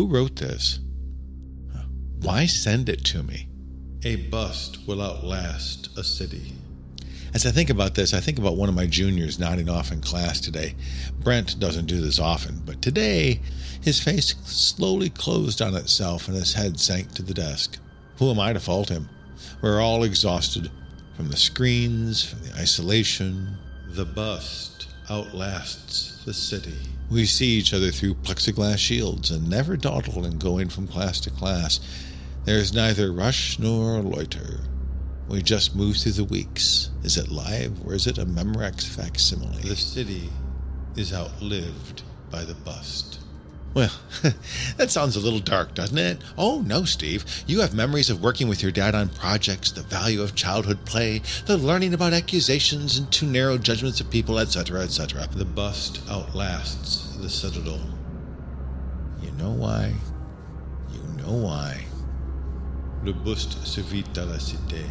Who wrote this? Why send it to me? A bust will outlast a city. As I think about this, I think about one of my juniors nodding off in class today. Brent doesn't do this often, but today his face slowly closed on itself and his head sank to the desk. Who am I to fault him? We're all exhausted from the screens, from the isolation. The bust outlasts the city. We see each other through plexiglass shields and never dawdle in going from class to class. There is neither rush nor loiter. We just move through the weeks. Is it live or is it a Memorex facsimile? The city is outlived by the bust. Well, that sounds a little dark, doesn't it? Oh, no, Steve. You have memories of working with your dad on projects, the value of childhood play, the learning about accusations and too narrow judgments of people, etc., etc. The bust outlasts the citadel. You know why? You know why. Le buste se à la cité.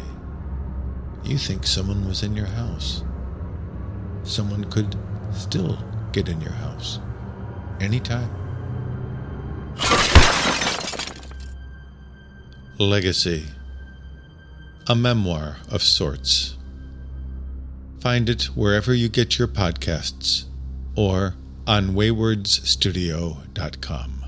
You think someone was in your house. Someone could still get in your house. Anytime. Legacy. A memoir of sorts. Find it wherever you get your podcasts or on waywardsstudio.com.